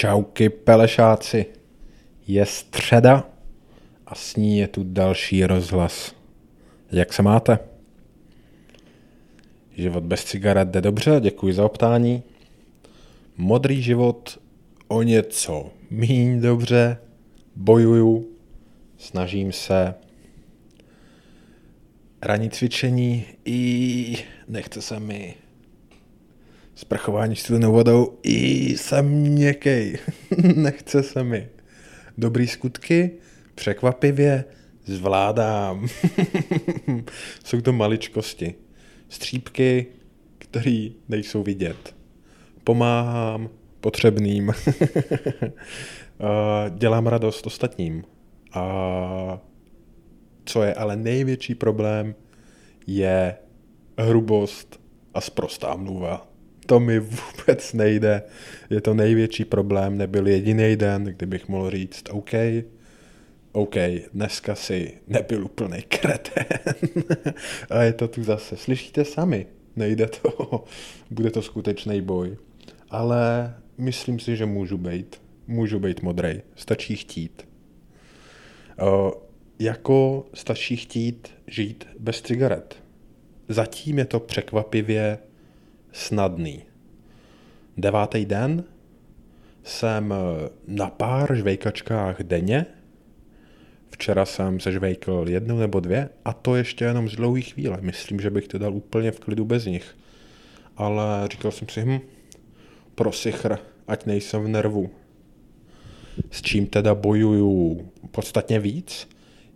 Čauky pelešáci. Je středa a s ní je tu další rozhlas. Jak se máte? Život bez cigaret jde dobře, děkuji za optání. Modrý život o něco míň dobře, bojuju, snažím se. Ranní cvičení i nechce se mi sprchování studenou vodou i jsem měkkej. Nechce se mi. Dobrý skutky, překvapivě, zvládám. Jsou to maličkosti. Střípky, které nejsou vidět. Pomáhám potřebným. Dělám radost ostatním. A co je ale největší problém, je hrubost a sprostá mluva to mi vůbec nejde. Je to největší problém, nebyl jediný den, kdybych mohl říct, OK, OK, dneska si nebyl úplný kretén. a je to tu zase. Slyšíte sami, nejde to, bude to skutečný boj. Ale myslím si, že můžu být. Můžu být modrej. Stačí chtít. O, jako stačí chtít žít bez cigaret. Zatím je to překvapivě snadný. Devátý den jsem eh, na pár žvejkačkách denně. Včera jsem se žvejkl jednu nebo dvě a to ještě jenom z dlouhé chvíle. Myslím, že bych to dal úplně v klidu bez nich. Ale říkal jsem si, hm, prosichr, ať nejsem v nervu. S čím teda bojuju podstatně víc,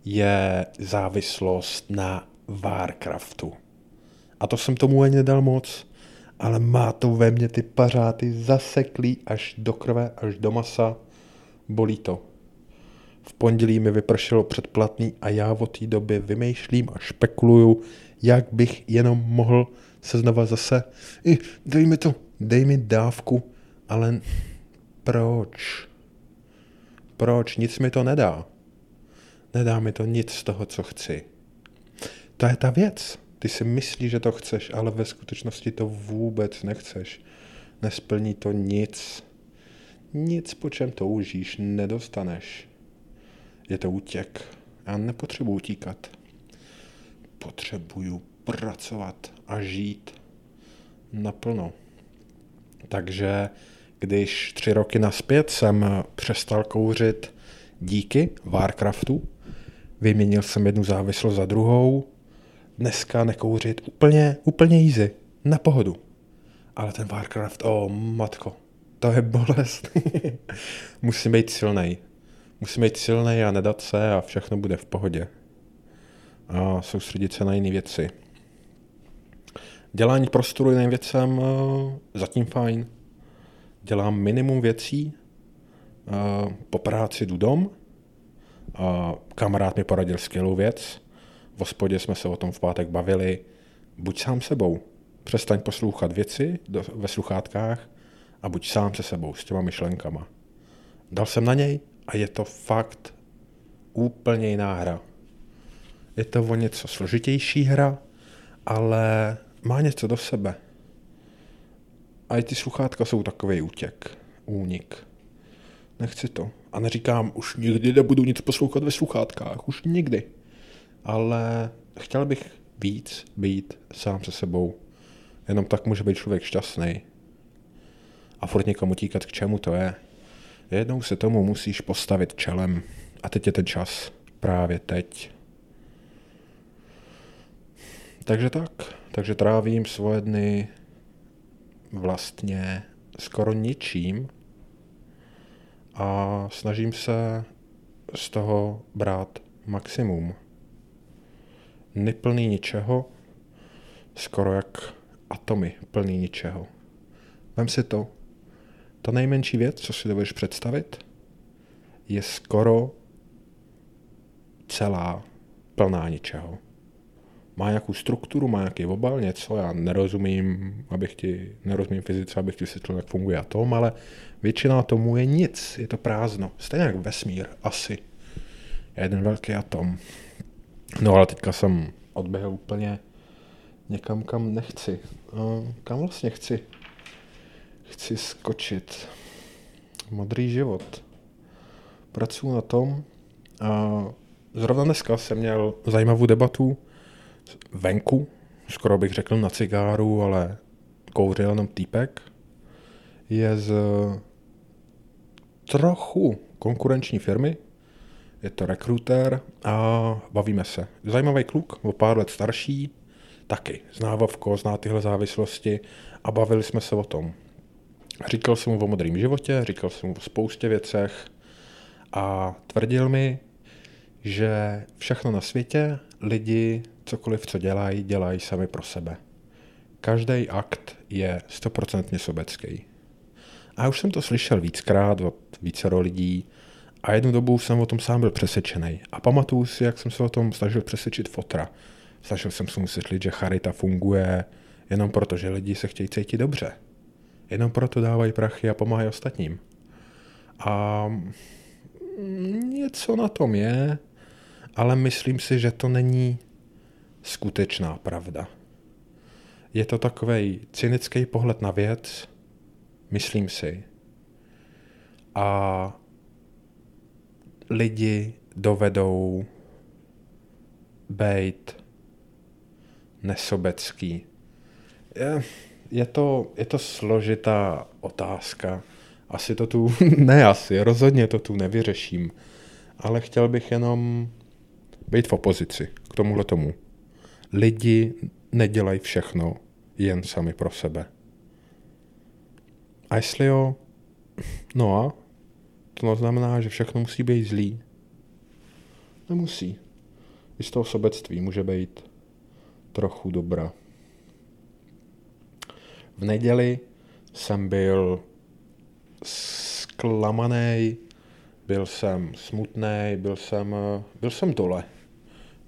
je závislost na Warcraftu. A to jsem tomu ani nedal moc ale má to ve mně ty pařáty zaseklý až do krve, až do masa. Bolí to. V pondělí mi vypršelo předplatný a já od té doby vymýšlím a špekuluju, jak bych jenom mohl se znova zase, I, dej mi to, dej mi dávku, ale proč? Proč? Nic mi to nedá. Nedá mi to nic z toho, co chci. To je ta věc. Ty si myslíš, že to chceš, ale ve skutečnosti to vůbec nechceš. Nesplní to nic. Nic, po čem toužíš, nedostaneš. Je to útěk. Já nepotřebuji utíkat. Potřebuju pracovat a žít naplno. Takže když tři roky naspět jsem přestal kouřit díky Warcraftu, vyměnil jsem jednu závislost za druhou, dneska nekouřit úplně, úplně easy, na pohodu. Ale ten Warcraft, o oh, matko, to je bolest. Musím být silný. Musím být silný a nedat se a všechno bude v pohodě. A soustředit se na jiné věci. Dělání prostoru jiným věcem uh, zatím fajn. Dělám minimum věcí. Uh, po práci jdu dom. Kamarád mi poradil skvělou věc v hospodě jsme se o tom v pátek bavili. Buď sám sebou. Přestaň poslouchat věci do, ve sluchátkách a buď sám se sebou s těma myšlenkama. Dal jsem na něj a je to fakt úplně jiná hra. Je to o něco složitější hra, ale má něco do sebe. A i ty sluchátka jsou takový útěk, únik. Nechci to. A neříkám, už nikdy nebudu nic poslouchat ve sluchátkách, už nikdy ale chtěl bych víc být sám se sebou. Jenom tak může být člověk šťastný. A furt někam utíkat, k čemu to je. Jednou se tomu musíš postavit čelem. A teď je ten čas. Právě teď. Takže tak. Takže trávím svoje dny vlastně skoro ničím a snažím se z toho brát maximum neplný ničeho, skoro jak atomy plný ničeho. Vem si to. Ta nejmenší věc, co si dovedeš představit, je skoro celá plná ničeho. Má nějakou strukturu, má nějaký obal, něco, já nerozumím, abych ti, nerozumím fyzice, abych ti vysvětlil, jak funguje atom, ale většina atomů je nic, je to prázdno. Stejně jak vesmír, asi. Je jeden velký atom. No ale teďka jsem odběhl úplně někam, kam nechci. Kam vlastně chci? Chci skočit. Modrý život. Pracuji na tom a zrovna dneska jsem měl zajímavou debatu venku, skoro bych řekl na cigáru, ale kouřil jenom týpek. Je z trochu konkurenční firmy, je to rekruter a bavíme se. Zajímavý kluk, o pár let starší, taky zná Vovko, zná tyhle závislosti a bavili jsme se o tom. Říkal jsem mu o modrém životě, říkal jsem mu o spoustě věcech a tvrdil mi, že všechno na světě, lidi, cokoliv, co dělají, dělají sami pro sebe. Každý akt je stoprocentně sobecký. A už jsem to slyšel víckrát od vícero lidí a jednu dobu jsem o tom sám byl přesvědčený. A pamatuju si, jak jsem se o tom snažil přesvědčit fotra. Snažil jsem se mu vysvětlit, že charita funguje jenom proto, že lidi se chtějí cítit dobře. Jenom proto dávají prachy a pomáhají ostatním. A něco na tom je, ale myslím si, že to není skutečná pravda. Je to takový cynický pohled na věc, myslím si. A lidi dovedou být nesobecký. Je, je, to, je to složitá otázka. Asi to tu, ne asi, rozhodně to tu nevyřeším. Ale chtěl bych jenom být v opozici k tomuhle tomu. Lidi nedělají všechno jen sami pro sebe. A jestli jo, no a to znamená, že všechno musí být zlý. Nemusí. I z toho sobectví může být trochu dobra. V neděli jsem byl zklamaný, byl jsem smutný, byl jsem, byl jsem dole,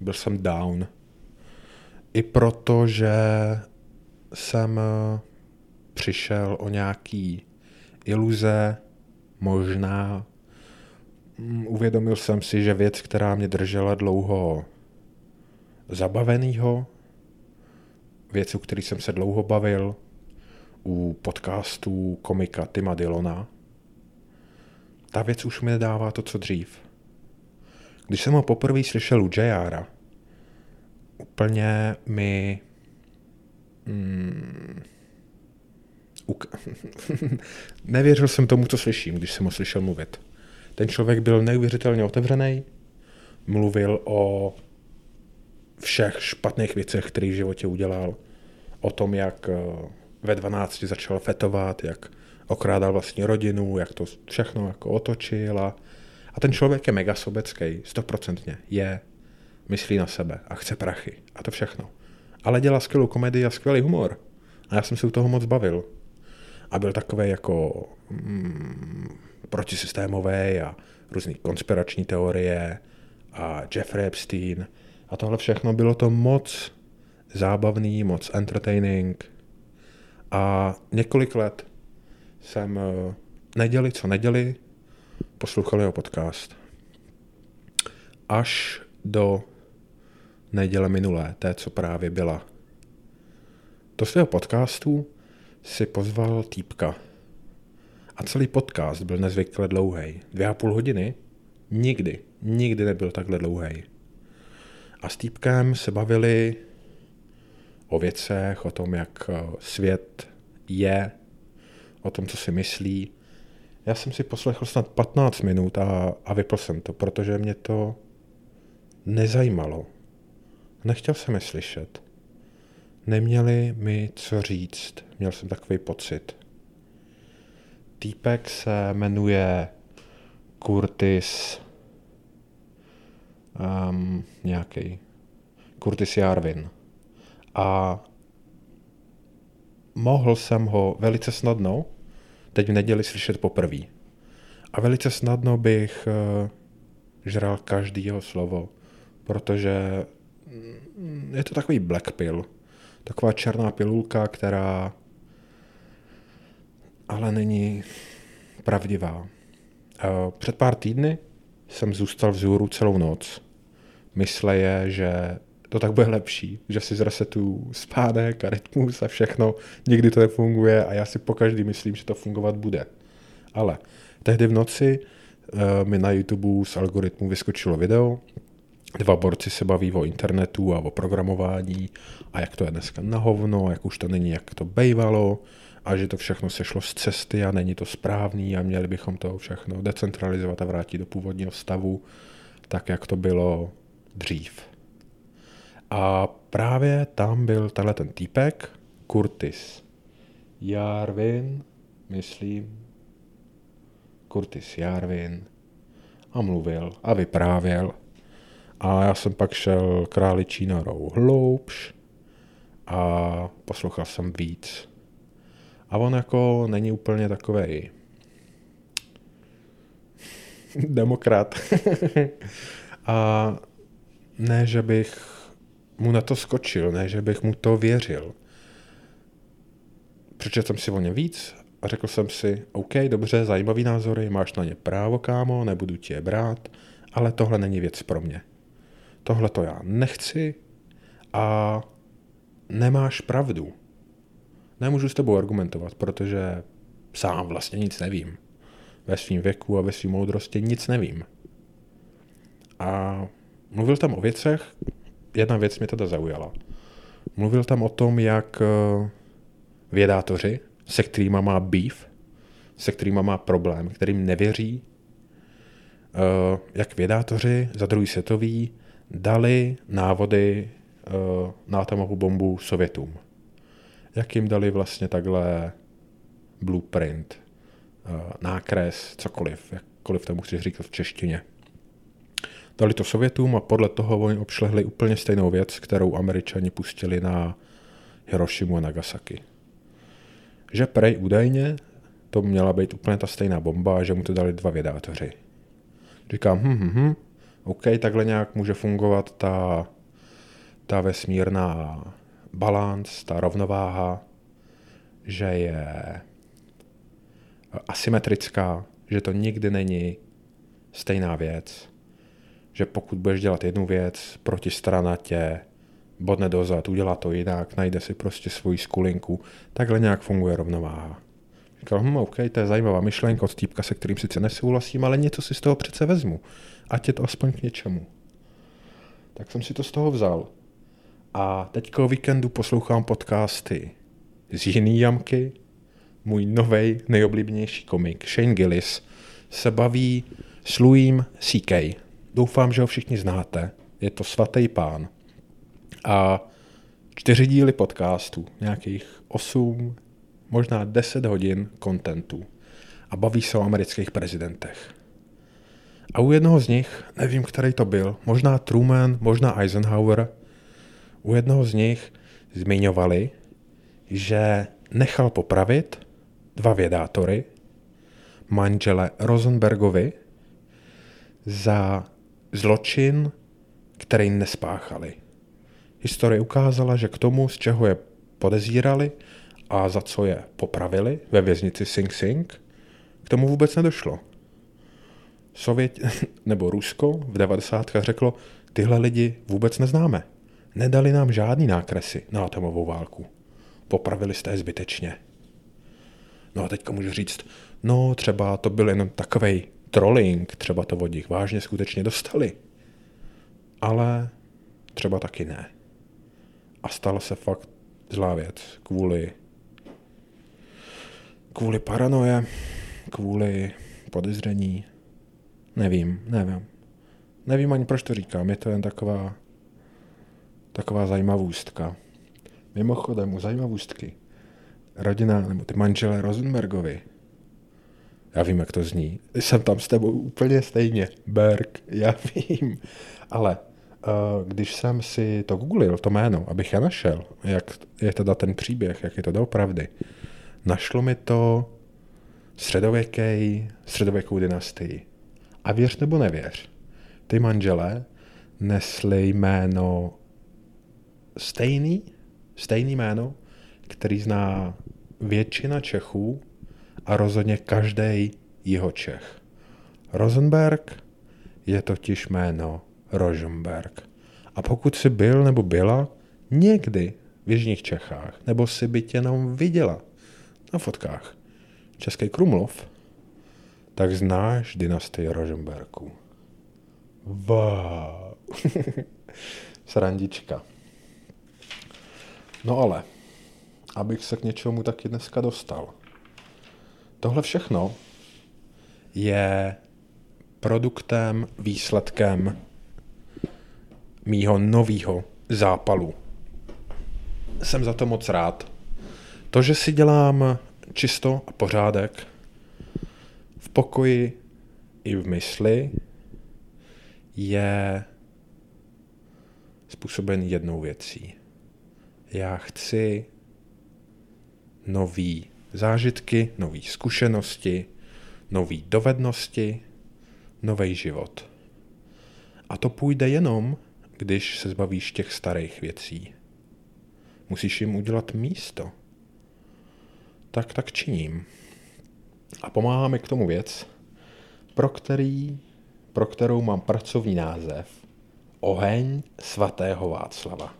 byl jsem down. I proto, že jsem přišel o nějaký iluze, možná mm, uvědomil jsem si, že věc, která mě držela dlouho zabavenýho, věc, u který jsem se dlouho bavil, u podcastu komika Tima Dillona, ta věc už mi nedává to, co dřív. Když jsem ho poprvé slyšel u JR, úplně mi mm, uk- nevěřil jsem tomu, co slyším, když jsem ho slyšel mluvit. Ten člověk byl neuvěřitelně otevřený, mluvil o všech špatných věcech, které v životě udělal, o tom, jak eh, ve 12 začal fetovat, jak okrádal vlastní rodinu, jak to všechno jako otočil a, a ten člověk je mega sobecký, stoprocentně, je, myslí na sebe a chce prachy a to všechno. Ale dělá skvělou komedii a skvělý humor. A já jsem se u toho moc bavil a byl takový jako mm, protisystémový a různé konspirační teorie a Jeffrey Epstein a tohle všechno bylo to moc zábavný, moc entertaining a několik let jsem eh, neděli co neděli poslouchal jeho podcast. Až do neděle minulé, té, co právě byla. Do svého podcastu si pozval týpka. A celý podcast byl nezvykle dlouhý. Dvě a půl hodiny? Nikdy, nikdy nebyl takhle dlouhý. A s týpkem se bavili o věcech, o tom, jak eh, svět je, o tom, co si myslí. Já jsem si poslechl snad 15 minut a, a vypl jsem to, protože mě to nezajímalo. Nechtěl jsem je slyšet. Neměli mi co říct, měl jsem takový pocit. Týpek se jmenuje Curtis um, nějaký Curtis Jarvin. A mohl jsem ho velice snadno, teď v neděli slyšet poprvé. A velice snadno bych uh, žral každý jeho slovo, protože mm, je to takový black pill taková černá pilulka, která ale není pravdivá. Před pár týdny jsem zůstal vzhůru celou noc. Mysle je, že to tak bude lepší, že si zresetu spádek a rytmus a všechno. Nikdy to nefunguje a já si pokaždý myslím, že to fungovat bude. Ale Tehdy v noci uh, mi na YouTube z algoritmu vyskočilo video, dva borci se baví o internetu a o programování a jak to je dneska na hovno, jak už to není, jak to bejvalo a že to všechno sešlo z cesty a není to správný a měli bychom to všechno decentralizovat a vrátit do původního stavu, tak jak to bylo dřív. A právě tam byl tenhle ten týpek, Curtis Jarvin, myslím, Curtis Jarvin, a mluvil a vyprávěl. A já jsem pak šel králičí norou hloubš a poslouchal jsem víc. A on jako není úplně takovej demokrat. a ne, že bych mu na to skočil, ne, že bych mu to věřil. Přečetl jsem si o něm víc a řekl jsem si, OK, dobře, zajímavý názory, máš na ně právo, kámo, nebudu ti je brát, ale tohle není věc pro mě. Tohle to já nechci a nemáš pravdu. Nemůžu s tebou argumentovat, protože sám vlastně nic nevím. Ve svém věku a ve své moudrosti nic nevím. A mluvil tam o věcech, jedna věc mě teda zaujala. Mluvil tam o tom, jak eh, vědátoři, se kterými má beef, se kterými má problém, kterým nevěří, eh, jak vědátoři za druhý světový dali návody eh, na atomovou bombu Sovětům. Jak jim dali vlastně takhle blueprint, nákres, cokoliv, jakkoliv tomu chci říkat v češtině. Dali to Sovětům a podle toho oni obšlehli úplně stejnou věc, kterou američani pustili na Hirošimu a Nagasaki. Že prej údajně to měla být úplně ta stejná bomba že mu to dali dva vědátoři. Říkám, hm, hm, hm, OK, takhle nějak může fungovat ta, ta vesmírná balans, ta rovnováha, že je asymetrická, že to nikdy není stejná věc že pokud budeš dělat jednu věc, protistrana tě bodne dozad, udělá to jinak, najde si prostě svoji skulinku, takhle nějak funguje rovnováha. Říkal, hm, OK, to je zajímavá myšlenka od týpka, se kterým sice nesouhlasím, ale něco si z toho přece vezmu. Ať je to aspoň k něčemu. Tak jsem si to z toho vzal. A teďka o víkendu poslouchám podcasty z jiný jamky. Můj novej nejoblíbenější komik, Shane Gillis, se baví s Louisem C.K. Doufám, že ho všichni znáte. Je to Svatý pán. A čtyři díly podcastu, nějakých osm, možná deset hodin kontentu. A baví se o amerických prezidentech. A u jednoho z nich, nevím, který to byl, možná Truman, možná Eisenhower, u jednoho z nich zmiňovali, že nechal popravit dva vědátory, manžele Rosenbergovi, za zločin, který nespáchali. Historie ukázala, že k tomu, z čeho je podezírali a za co je popravili ve věznici Sing Sing, k tomu vůbec nedošlo. Sovět, nebo Rusko v 90. řeklo, tyhle lidi vůbec neznáme. Nedali nám žádný nákresy na atomovou válku. Popravili jste je zbytečně. No a teďka můžu říct, no třeba to byl jenom takovej trolling, třeba to od nich vážně skutečně dostali. Ale třeba taky ne. A stala se fakt zlá věc kvůli kvůli paranoje, kvůli podezření. Nevím, nevím. Nevím ani proč to říkám, je to jen taková taková zajímavůstka. Mimochodem, u zajímavůstky, rodina, nebo ty manželé Rosenbergovi, já vím, jak to zní. Jsem tam s tebou úplně stejně. Berg, já vím. Ale uh, když jsem si to googlil, to jméno, abych je našel, jak je teda ten příběh, jak je to doopravdy, našlo mi to středověký, středověkou dynastii. A věř nebo nevěř, ty manželé nesli jméno stejný, stejný jméno, který zná většina Čechů a rozhodně každý jeho Čech. Rosenberg je totiž jméno Rosenberg. A pokud si byl nebo byla někdy v Jižních Čechách, nebo si by tě jenom viděla na fotkách Český Krumlov, Tak znáš dynastii Roženberků. Wow. Srandička. No ale, abych se k něčemu taky dneska dostal. Tohle všechno je produktem, výsledkem mýho novýho zápalu. Jsem za to moc rád. To, že si dělám čisto a pořádek v pokoji i v mysli, je způsoben jednou věcí. Já chci nový zážitky, nové zkušenosti, nové dovednosti, nový život. A to půjde jenom, když se zbavíš těch starých věcí. Musíš jim udělat místo. Tak tak činím. A pomáhá mi k tomu věc, pro, který, pro kterou mám pracovní název Oheň svatého Václava.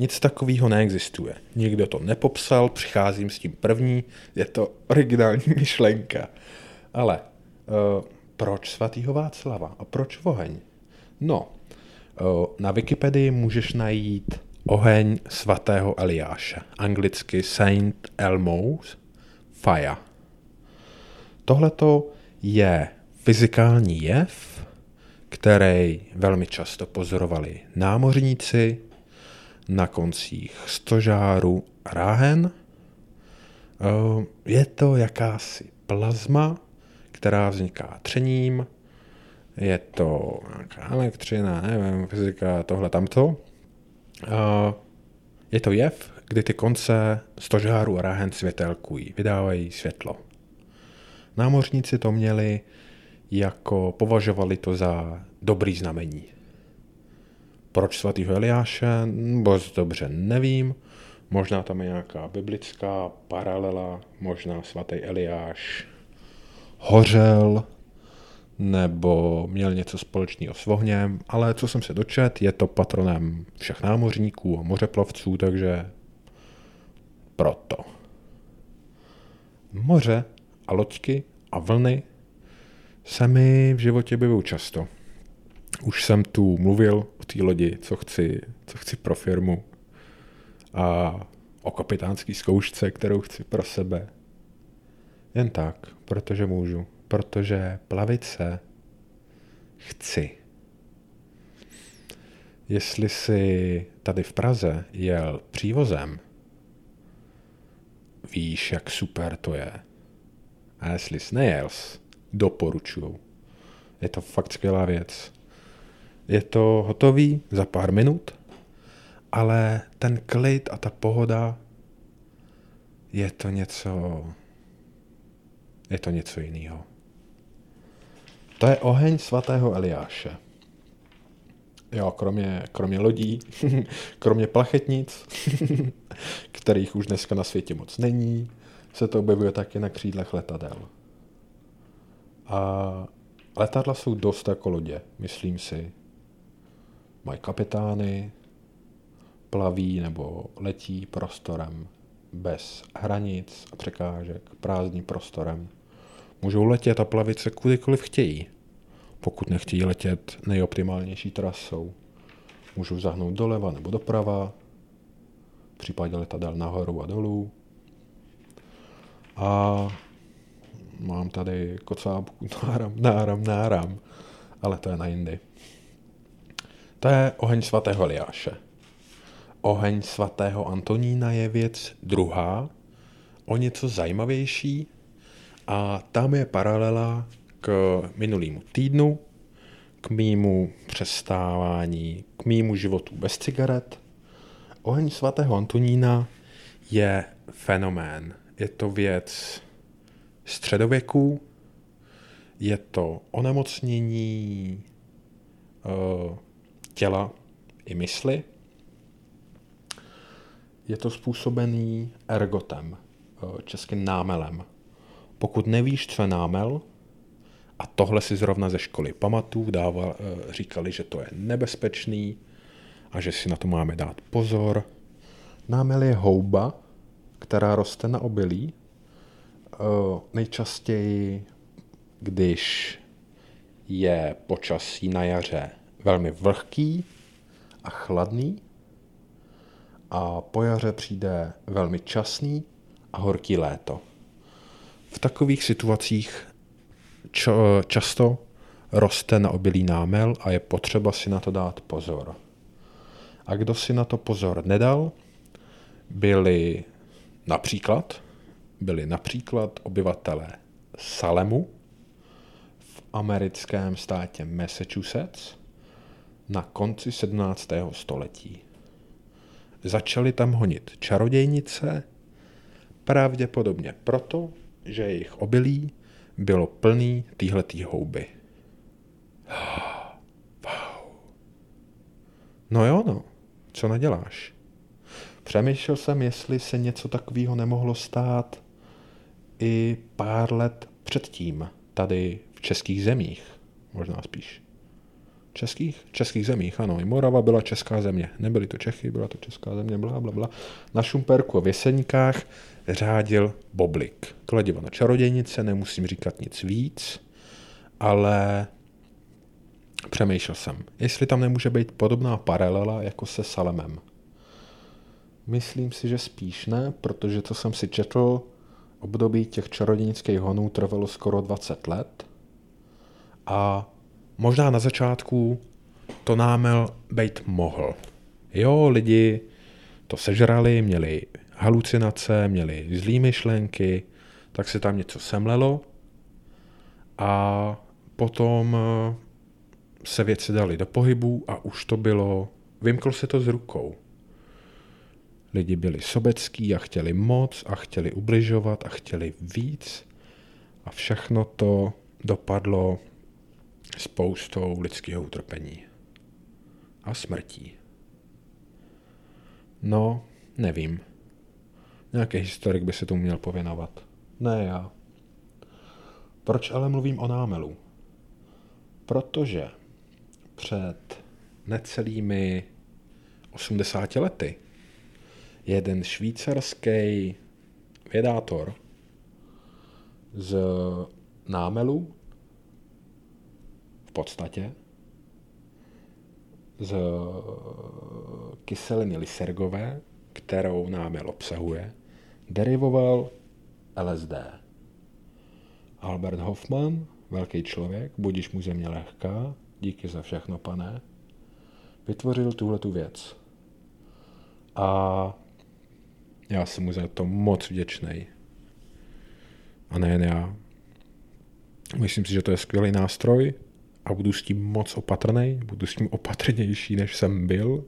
Nic takového neexistuje. Nikdo to nepopsal, přicházím s tím první, je to originální myšlenka. Ale uh, proč svatýho Václava a proč oheň? No, uh, na Wikipedii můžeš najít oheň svatého Eliáše, anglicky Saint Elmo's Fire. Tohleto je fyzikální jev, který velmi často pozorovali námořníci, na koncích stožáru ráhen. Eh, je to jakási plazma, která vzniká třením, je to nějaká elektřina, nevím, fyzika, tohle, tamto. Eh, je to jev, kdy ty konce stožáru a ráhen světelkují, vydávají světlo. Námořníci to měli jako považovali to za dobrý znamení. Proč svatýho Eliáše? Moc dobře nevím. Možná tam je nějaká biblická paralela, možná svatý Eliáš hořel, nebo měl něco společného s ohněm, ale co jsem se dočet, je to patronem všech námořníků a mořeplavců, takže proto. Moře a loďky a vlny se mi v životě objevují často. Už jsem tu mluvil o té lodi, co chci, co chci pro firmu a o kapitánské zkoušce, kterou chci pro sebe. Jen tak, protože můžu, protože plavit se chci. Jestli si tady v Praze jel přívozem, víš, jak super to je. A jestli jsi nejel, doporučuju. Je to fakt skvělá věc. Je to hotový za pár minut, ale ten klid a ta pohoda je to něco, je to něco jiného. To je oheň svatého Eliáše. Jo, kromě, kromě lodí, kromě plachetnic, kterých už dneska na světě moc není, se to objevuje taky na křídlech letadel. A letadla jsou dost jako lodě, myslím si mají kapitány, plaví nebo letí prostorem bez hranic a překážek, prázdným prostorem. Můžou letět a plavit se kudykoliv chtějí, pokud nechtějí letět nejoptimálnější trasou. Můžou zahnout doleva nebo doprava, v případě letadel nahoru a dolů. A mám tady kocábku, náram, náram, náram, ale to je na jindy. To je oheň svatého Eliáše. Oheň svatého Antonína je věc druhá, o něco zajímavější a tam je paralela k minulýmu týdnu, k mýmu přestávání, k mýmu životu bez cigaret. Oheň svatého Antonína je fenomén. Je to věc středověků, je to onemocnění uh, těla i mysli. Je to způsobený ergotem, eh, českým námelem. Pokud nevíš, co je námel, a tohle si zrovna ze školy pamatů dával, eh, říkali, že to je nebezpečný a že si na to máme dát pozor. Námel je houba, která roste na obilí, eh, nejčastěji když je počasí na jaře velmi vlhký a chladný a po jaře přijde velmi časný a horký léto. V takových situacích čo, často roste na obilí námel a je potřeba si na to dát pozor. A kdo si na to pozor nedal, byli například, byli například obyvatelé Salemu v americkém státě Massachusetts na konci 17. století. Začali tam honit čarodějnice, pravděpodobně proto, že jejich obilí bylo plný týhletý houby. Wow. No jo, no, co neděláš? Přemýšlel jsem, jestli se něco takového nemohlo stát i pár let předtím, tady v českých zemích, možná spíš. Českých? Českých zemích, ano. I Morava byla česká země. Nebyly to Čechy, byla to česká země, bla, bla, bla. Na Šumperku a Věseníkách řádil Boblik. Kladivo na čarodějnice, nemusím říkat nic víc, ale přemýšlel jsem, jestli tam nemůže být podobná paralela jako se Salemem. Myslím si, že spíš ne, protože co jsem si četl, období těch čarodějnických honů trvalo skoro 20 let a možná na začátku to námel být mohl. Jo, lidi to sežrali, měli halucinace, měli zlý myšlenky, tak se tam něco semlelo a potom eh, se věci dali do pohybu a už to bylo, vymklo se to z rukou. Lidi byli sobecký a chtěli moc a chtěli ubližovat a chtěli víc a všechno to dopadlo spoustou lidského utrpení a smrtí. No, nevím. Nějaký historik by se tomu měl pověnovat. Ne já. Proč ale mluvím o námelu? Protože před necelými 80 lety jeden švýcarský vědátor z námelu v podstatě z kyseliny lysergové, kterou námel obsahuje, derivoval LSD. Albert Hoffman, velký člověk, budíš mu země lehká, díky za všechno, pane, vytvořil tuhle tu věc. A já jsem mu za to moc vděčný. A nejen já. Myslím si, že to je skvělý nástroj a budu s tím moc opatrný, budu s tím opatrnější, než jsem byl,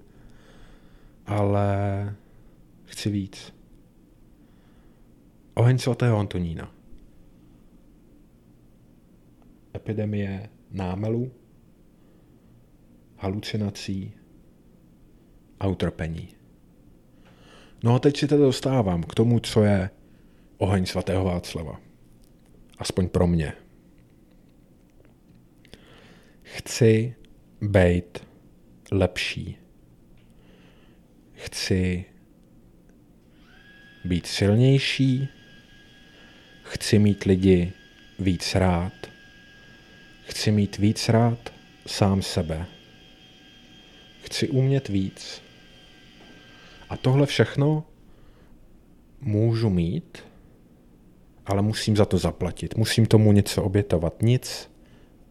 ale chci víc. Oheň svatého Antonína. Epidemie námelu, halucinací a utrpení. No a teď si tedy dostávám k tomu, co je oheň svatého Václava. Aspoň pro mě. Chci být lepší. Chci být silnější. Chci mít lidi víc rád. Chci mít víc rád sám sebe. Chci umět víc. A tohle všechno můžu mít, ale musím za to zaplatit. Musím tomu něco obětovat. Nic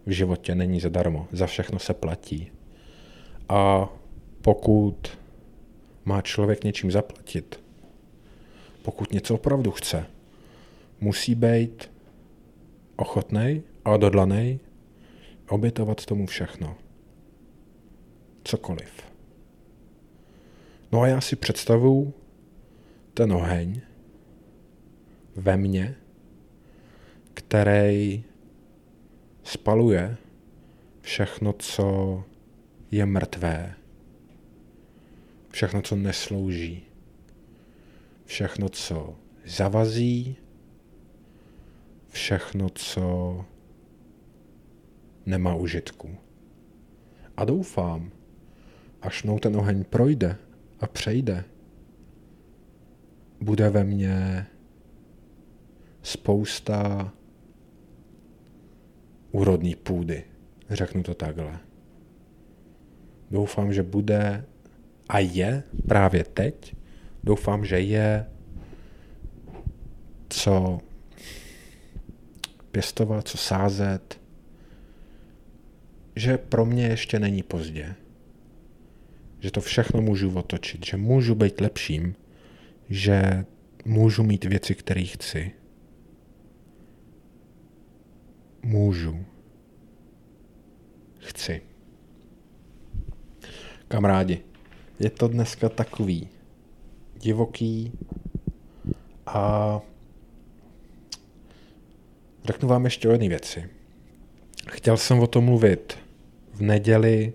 v životě není zadarmo. Za všechno se platí. A pokud má člověk něčím zaplatit, pokud něco opravdu chce, musí být ochotný a odhodlaný obětovat tomu všechno. Cokoliv. No a já si představuju ten oheň ve mně, který spaluje všechno, co je mrtvé, všechno, co neslouží, všechno, co zavazí, všechno, co nemá užitku. A doufám, až mnou ten oheň projde a přejde, bude ve mně spousta úrodný půdy. Řeknu to takhle. Doufám, že bude a je právě teď. Doufám, že je co pěstovat, co sázet, že pro mě ještě není pozdě. Že to všechno můžu otočit, že můžu být lepším, že můžu mít věci, které chci. Můžu. Chci. Kamarádi, je to dneska takový divoký a řeknu vám ještě o jedné věci. Chtěl jsem o tom mluvit v neděli,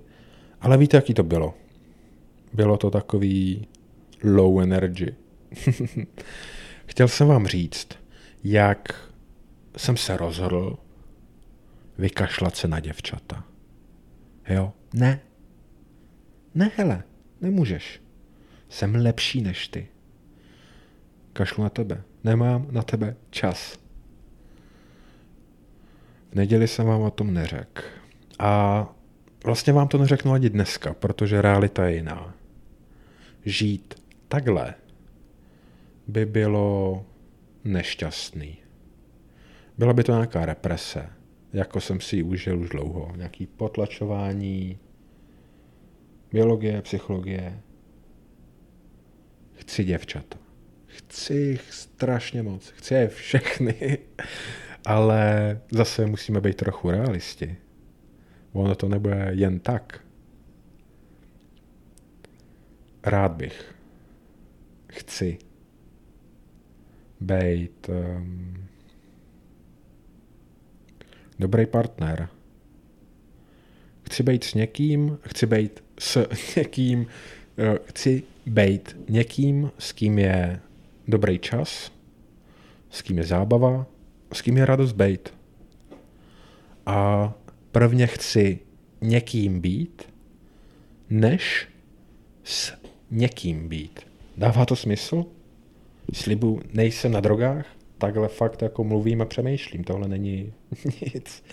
ale víte, jaký to bylo? Bylo to takový low energy. Chtěl jsem vám říct, jak jsem se rozhodl vykašlat se na děvčata. Jo? Ne. Ne, hele, nemůžeš. Jsem lepší než ty. Kašlu na tebe. Nemám na tebe čas. V neděli jsem vám o tom neřekl. A vlastně vám to neřeknu ani dneska, protože realita je jiná. Žít takhle by bylo nešťastný. Byla by to nějaká represe, jako jsem si ji užil už dlouho. Nějaký potlačování, biologie, psychologie. Chci děvčata. Chci jich strašně moc. Chci je všechny. Ale zase musíme být trochu realisti. Ono to nebude jen tak. Rád bych. Chci být um, dobrý partner. Chci být s někým, chci být s někým, uh, chci být někým, s kým je dobrý čas, s kým je zábava, s kým je radost být. A prvně chci někým být, než s někým být. Dává to smysl? Slibu, nejsem na drogách, takhle fakt jako mluvím a přemýšlím. Tohle není nic,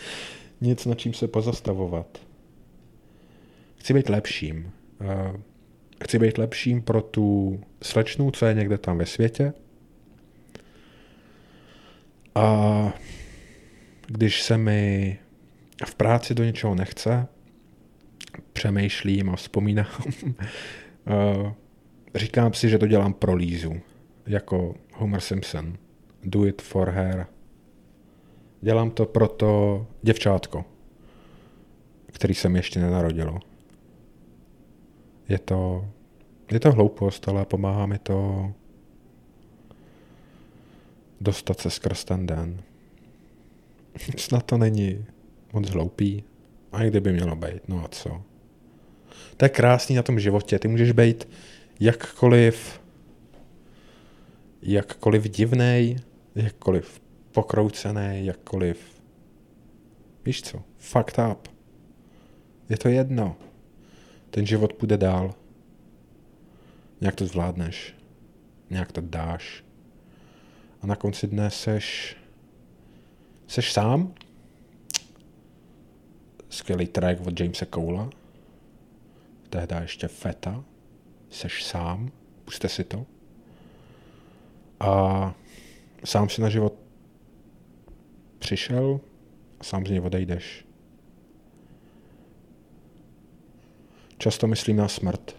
nic na čím se pozastavovat. Chci být lepším. Chci být lepším pro tu slečnu, co je někde tam ve světě. A když se mi v práci do něčeho nechce, přemýšlím a vzpomínám, říkám si, že to dělám pro Lízu jako Homer Simpson. Do it for her. Dělám to pro to děvčátko, který se mi ještě nenarodilo. Je to, je to hloupost, ale pomáhá mi to dostat se skrz ten den. Snad to není moc hloupý. A i kdyby mělo být, no a co? To je krásný na tom životě. Ty můžeš být jakkoliv jakkoliv divnej, jakkoliv pokroucený, jakkoliv, víš co, fucked up. Je to jedno. Ten život půjde dál. Nějak to zvládneš. Nějak to dáš. A na konci dne seš, seš sám. Skvělý track od Jamesa Cola. Tehdy ještě Feta. Seš sám. Puste si to a sám si na život přišel a sám z něj odejdeš. Často myslím na smrt.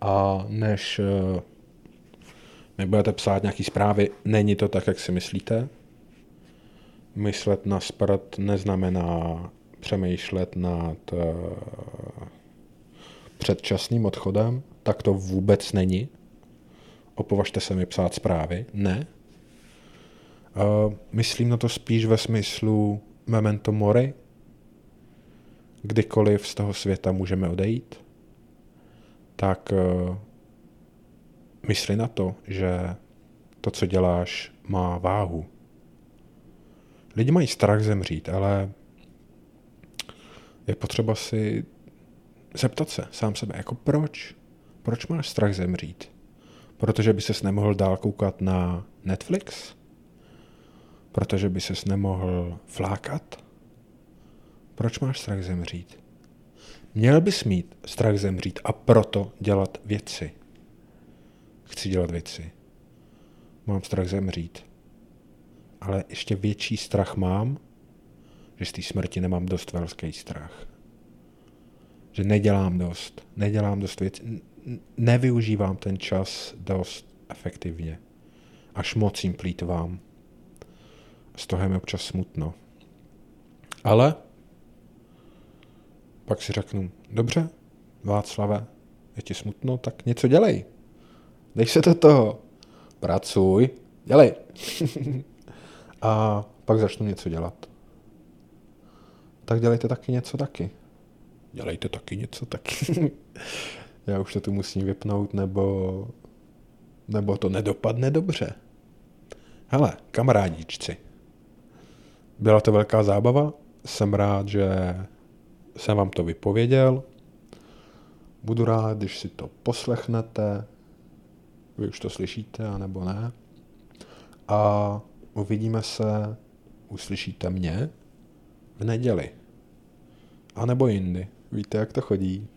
A než mi budete psát nějaký zprávy, není to tak, jak si myslíte. Myslet na smrt neznamená přemýšlet nad uh, předčasným odchodem. Tak to vůbec není opovažte se mi psát zprávy. Ne. Uh, myslím na to spíš ve smyslu memento mori, kdykoliv z toho světa můžeme odejít, tak uh, mysli na to, že to, co děláš, má váhu. Lidi mají strach zemřít, ale je potřeba si zeptat se sám sebe, jako proč? Proč máš strach zemřít? Protože by ses nemohl dál koukat na Netflix? Protože by ses nemohl flákat? Proč máš strach zemřít? Měl bys mít strach zemřít a proto dělat věci. Chci dělat věci. Mám strach zemřít. Ale ještě větší strach mám, že z té smrti nemám dost velký strach. Že nedělám dost. Nedělám dost věcí. Nevyužívám ten čas dost efektivně. Až moc jim plítvám. Z toho je občas smutno. Ale pak si řeknu, dobře, Václave, je ti smutno, tak něco dělej. Dej se do toho. Pracuj, dělej. a pak začnu něco dělat. Tak dělejte taky něco taky. Dělejte taky něco taky. Já už to tu musím vypnout, nebo, nebo to nedopadne dobře. Hele, kamarádičci, byla to velká zábava, jsem rád, že jsem vám to vypověděl. Budu rád, když si to poslechnete, vy už to slyšíte, anebo ne. A uvidíme se, uslyšíte mě v neděli. A nebo jindy. Víte, jak to chodí.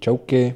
Čauky.